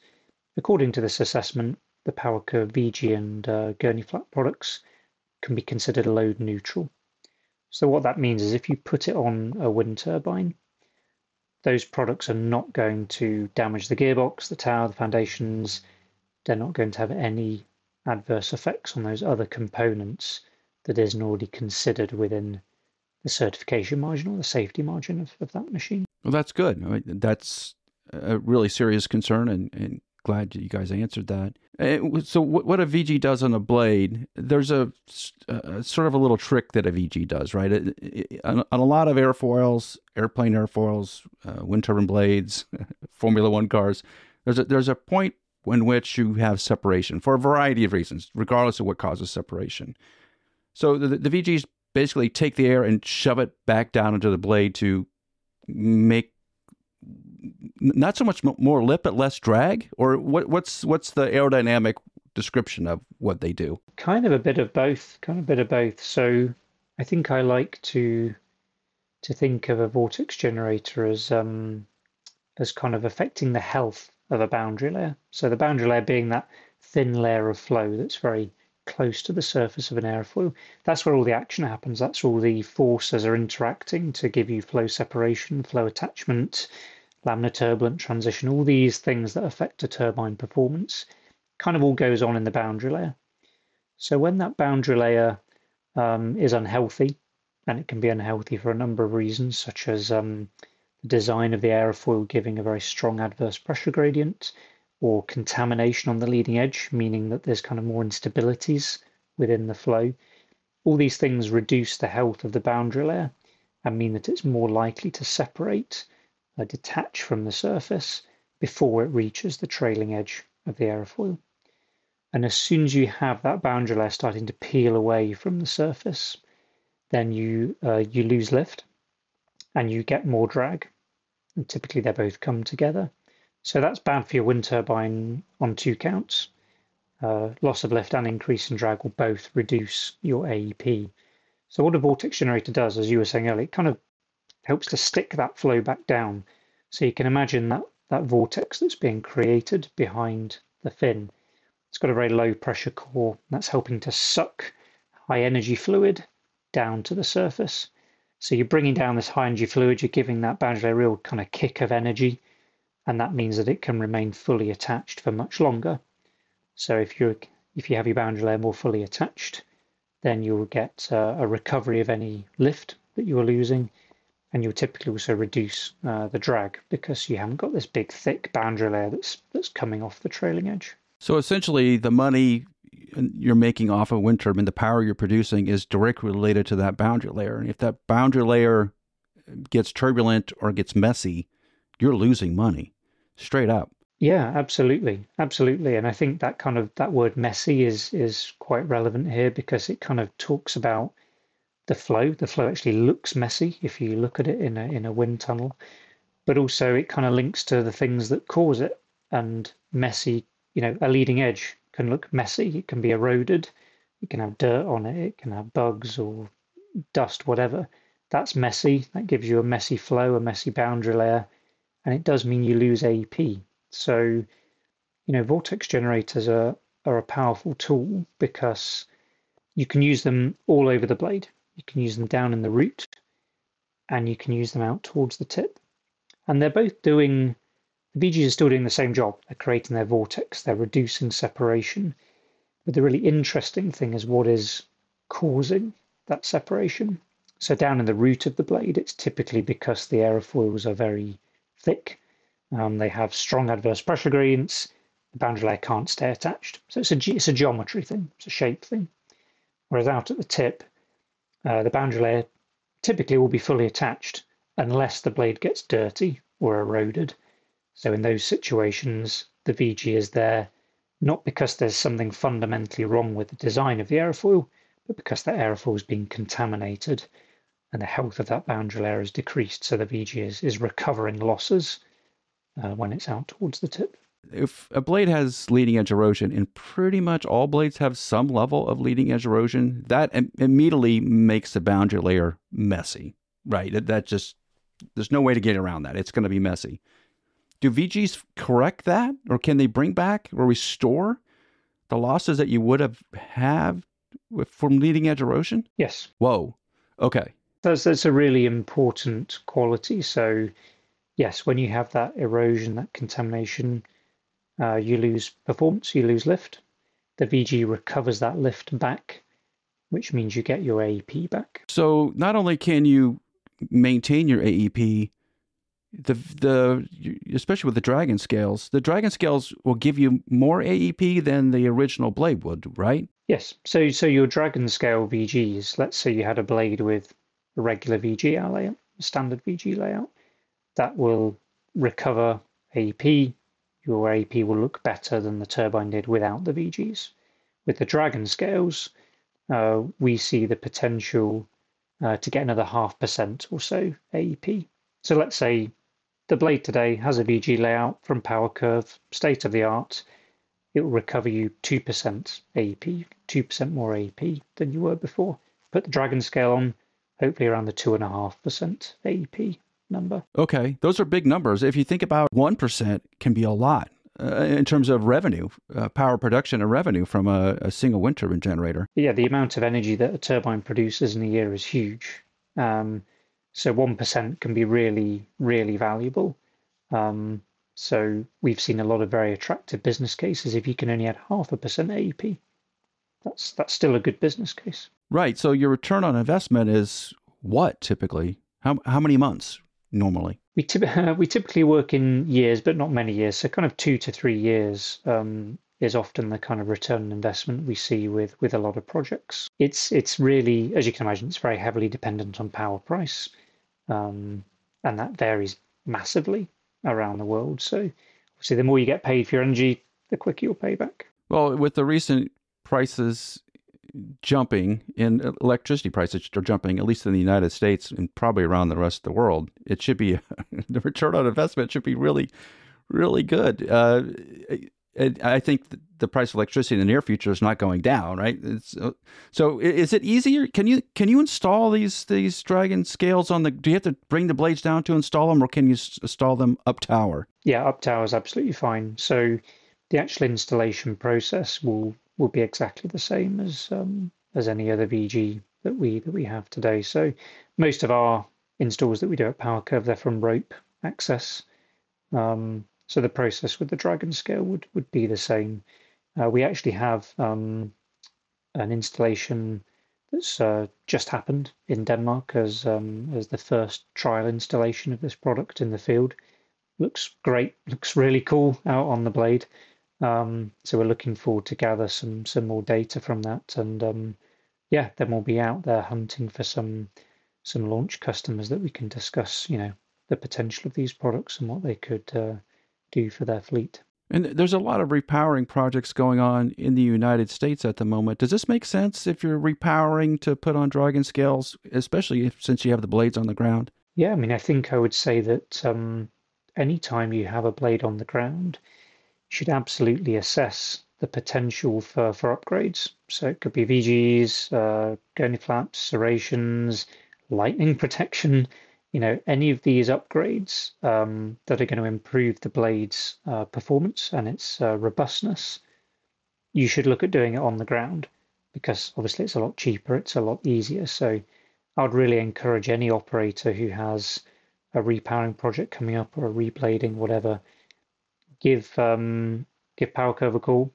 according to this assessment, the PowerCurve VG and uh, Gurney flap products can be considered load neutral. So what that means is if you put it on a wind turbine, those products are not going to damage the gearbox, the tower, the foundations. They're not going to have any adverse effects on those other components that isn't already considered within the certification margin or the safety margin of, of that machine. Well, that's good. I mean, that's a really serious concern and, and glad you guys answered that. Uh, so, what a VG does on a blade, there's a, a, sort of a little trick that a VG does, right? It, it, on, on, a lot of airfoils, airplane airfoils, uh, wind turbine blades, Formula One cars, there's a, there's a point in which you have separation for a variety of reasons, regardless of what causes separation. So, the, the VGs basically take the air and shove it back down into the blade to make not so much more lip but less drag or what, what's what's the aerodynamic description of what they do kind of a bit of both kind of a bit of both so i think i like to to think of a vortex generator as um as kind of affecting the health of a boundary layer so the boundary layer being that thin layer of flow that's very close to the surface of an airfoil. That's where all the action happens. That's where all the forces are interacting to give you flow separation, flow attachment, laminar turbulent transition, all these things that affect a turbine performance kind of all goes on in the boundary layer. So when that boundary layer um, is unhealthy, and it can be unhealthy for a number of reasons, such as um, the design of the airfoil giving a very strong adverse pressure gradient, or contamination on the leading edge, meaning that there's kind of more instabilities within the flow. All these things reduce the health of the boundary layer and mean that it's more likely to separate, uh, detach from the surface before it reaches the trailing edge of the aerofoil. And as soon as you have that boundary layer starting to peel away from the surface, then you uh, you lose lift and you get more drag. And typically they both come together. So that's bad for your wind turbine on two counts. Uh, loss of lift and increase in drag will both reduce your AEP. So what a vortex generator does, as you were saying earlier, it kind of helps to stick that flow back down. So you can imagine that, that vortex that's being created behind the fin. It's got a very low pressure core that's helping to suck high energy fluid down to the surface. So you're bringing down this high energy fluid, you're giving that boundary a real kind of kick of energy and that means that it can remain fully attached for much longer. So if you if you have your boundary layer more fully attached, then you'll get uh, a recovery of any lift that you are losing, and you'll typically also reduce uh, the drag because you haven't got this big thick boundary layer that's that's coming off the trailing edge. So essentially, the money you're making off a wind turbine, the power you're producing, is directly related to that boundary layer. And if that boundary layer gets turbulent or gets messy, you're losing money straight up. Yeah, absolutely, absolutely, and I think that kind of that word messy is is quite relevant here because it kind of talks about the flow. The flow actually looks messy if you look at it in a in a wind tunnel, but also it kind of links to the things that cause it. And messy, you know, a leading edge can look messy. It can be eroded. It can have dirt on it. It can have bugs or dust, whatever. That's messy. That gives you a messy flow, a messy boundary layer and it does mean you lose AEP. So, you know, vortex generators are, are a powerful tool because you can use them all over the blade. You can use them down in the root and you can use them out towards the tip. And they're both doing, the VGs are still doing the same job. They're creating their vortex, they're reducing separation. But the really interesting thing is what is causing that separation. So down in the root of the blade, it's typically because the aerofoils are very thick. Um, they have strong adverse pressure gradients. The boundary layer can't stay attached. So it's a, it's a geometry thing, it's a shape thing. Whereas out at the tip, uh, the boundary layer typically will be fully attached unless the blade gets dirty or eroded. So in those situations, the VG is there not because there's something fundamentally wrong with the design of the aerofoil, but because the aerofoil has been contaminated and the health of that boundary layer is decreased. So the VG is, is recovering losses uh, when it's out towards the tip. If a blade has leading edge erosion, and pretty much all blades have some level of leading edge erosion, that Im- immediately makes the boundary layer messy, right? That, that just, there's no way to get around that. It's going to be messy. Do VGs correct that, or can they bring back or restore the losses that you would have had from leading edge erosion? Yes. Whoa. Okay. That's that's a really important quality. So, yes, when you have that erosion, that contamination, uh, you lose performance, you lose lift. The VG recovers that lift back, which means you get your AEP back. So not only can you maintain your AEP, the the especially with the dragon scales, the dragon scales will give you more AEP than the original blade would, right? Yes. So so your dragon scale VGs, let's say you had a blade with a regular VG layout, standard VG layout, that will recover AEP. Your AEP will look better than the turbine did without the VGs. With the dragon scales, uh, we see the potential uh, to get another half percent or so AEP. So let's say the blade today has a VG layout from PowerCurve, state of the art. It will recover you 2% AEP, 2% more AEP than you were before. Put the Dragon scale on, hopefully around the 2.5% AEP number. Okay, those are big numbers. If you think about 1% can be a lot. Uh, in terms of revenue, uh, power production and revenue from a, a, single wind turbine generator. Yeah, the amount of energy that a turbine produces in a year is huge. Um, so 1% can be really, really valuable. Um, so we've seen a lot of very attractive business cases if you can only add half a percent AEP. That's that's still a good business case. Right. So your return on investment is what typically? How how many months normally? We typ- we typically work in years, but not many years. So kind of two to three years um, is often the kind of return on investment we see with with a lot of projects. It's it's really, as you can imagine, it's very heavily dependent on power price um, and that varies massively around the world. So, obviously, the more you get paid for your energy, the quicker you'll pay back. Well, with the recent prices jumping in electricity prices are jumping, at least in the United States and probably around the rest of the world, it should be the return on investment should be really, really good. Uh, I think the price of electricity in the near future is not going down, right? Uh, so is it easier? Can you can you install these these Dragon scales on the? Do you have to bring the blades down to install them, or can you install them up tower? Yeah, up tower is absolutely fine. So the actual installation process will will be exactly the same as um, as any other VG that we that we have today. So most of our installs that we do at PowerCurve they're from rope access. Um, so the process with the Dragon scale would, would be the same. Uh, we actually have um, an installation that's uh, just happened in Denmark as um, as the first trial installation of this product in the field. Looks great, looks really cool out on the blade. Um, so we're looking forward to gather some some more data from that, and um, yeah, then we'll be out there hunting for some some launch customers that we can discuss, you know, the potential of these products and what they could uh, do for their fleet. And there's a lot of repowering projects going on in the United States at the moment. Does this make sense if you're repowering to put on Dragon scales, especially if, since you have the blades on the ground? Yeah, I mean, I think I would say that um, anytime you have a blade on the ground, should absolutely assess the potential for, for upgrades. So it could be VGs, uh, gurney flaps, serrations, lightning protection you know, any of these upgrades um, that are going to improve the blade's uh, performance and its uh, robustness, you should look at doing it on the ground because obviously it's a lot cheaper, it's a lot easier. So I would really encourage any operator who has a repowering project coming up or a reblading, whatever, give um, give PowerCurve a call,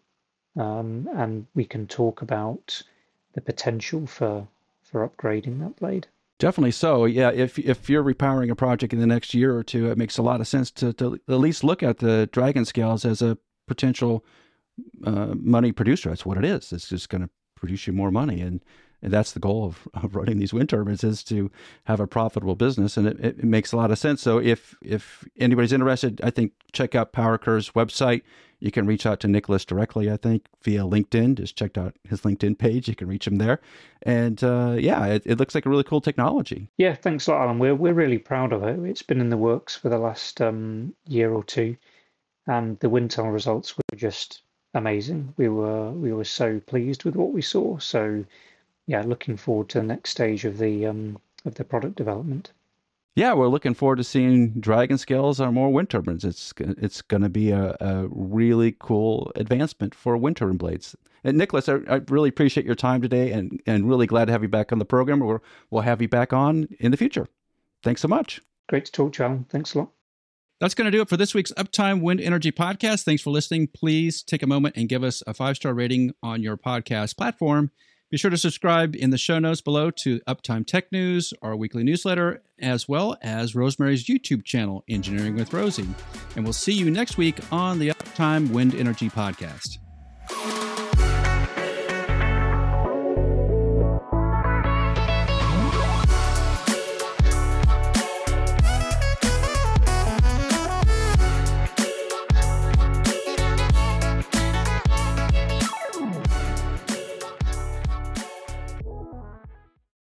um, and we can talk about the potential for for upgrading that blade. Definitely so. Yeah, if if you're repowering a project in the next year or two, it makes a lot of sense to, to at least look at the Dragon scales as a potential uh, money producer. That's what it is. It's just going to produce you more money, and, and that's the goal of, of running these wind turbines is to have a profitable business, and it, it makes a lot of sense. So if if anybody's interested, I think check out PowerCurve's website. You can reach out to Nicholas directly, I think, via LinkedIn. Just check out his LinkedIn page. You can reach him there. And uh, yeah, it, it, looks like a really cool technology. Yeah, thanks a lot, Allen. We're, we're really proud of it. It's been in the works for the last um, year or two. And the wind tunnel results were just amazing. We were we were so pleased with what we saw. So yeah, looking forward to the next stage of the um, of the product development yeah, we're looking forward to seeing Dragon scales on more wind turbines. It's it's going to be a, a, really cool advancement for wind turbine blades. And Nicholas, I, I, really appreciate your time today, and and really glad to have you back on the program. Or we'll have you back on in the future. Thanks so much. Great to talk to you, Allen. Thanks a lot. That's going to do it for this week's Uptime Wind Energy Podcast. Thanks for listening. Please take a moment and give us a five star rating on your podcast platform. Be sure to subscribe in the show notes below to Uptime Tech News, our weekly newsletter, as well as Rosemary's YouTube channel, Engineering with Rosie. And we'll see you next week on the Uptime Wind Energy Podcast.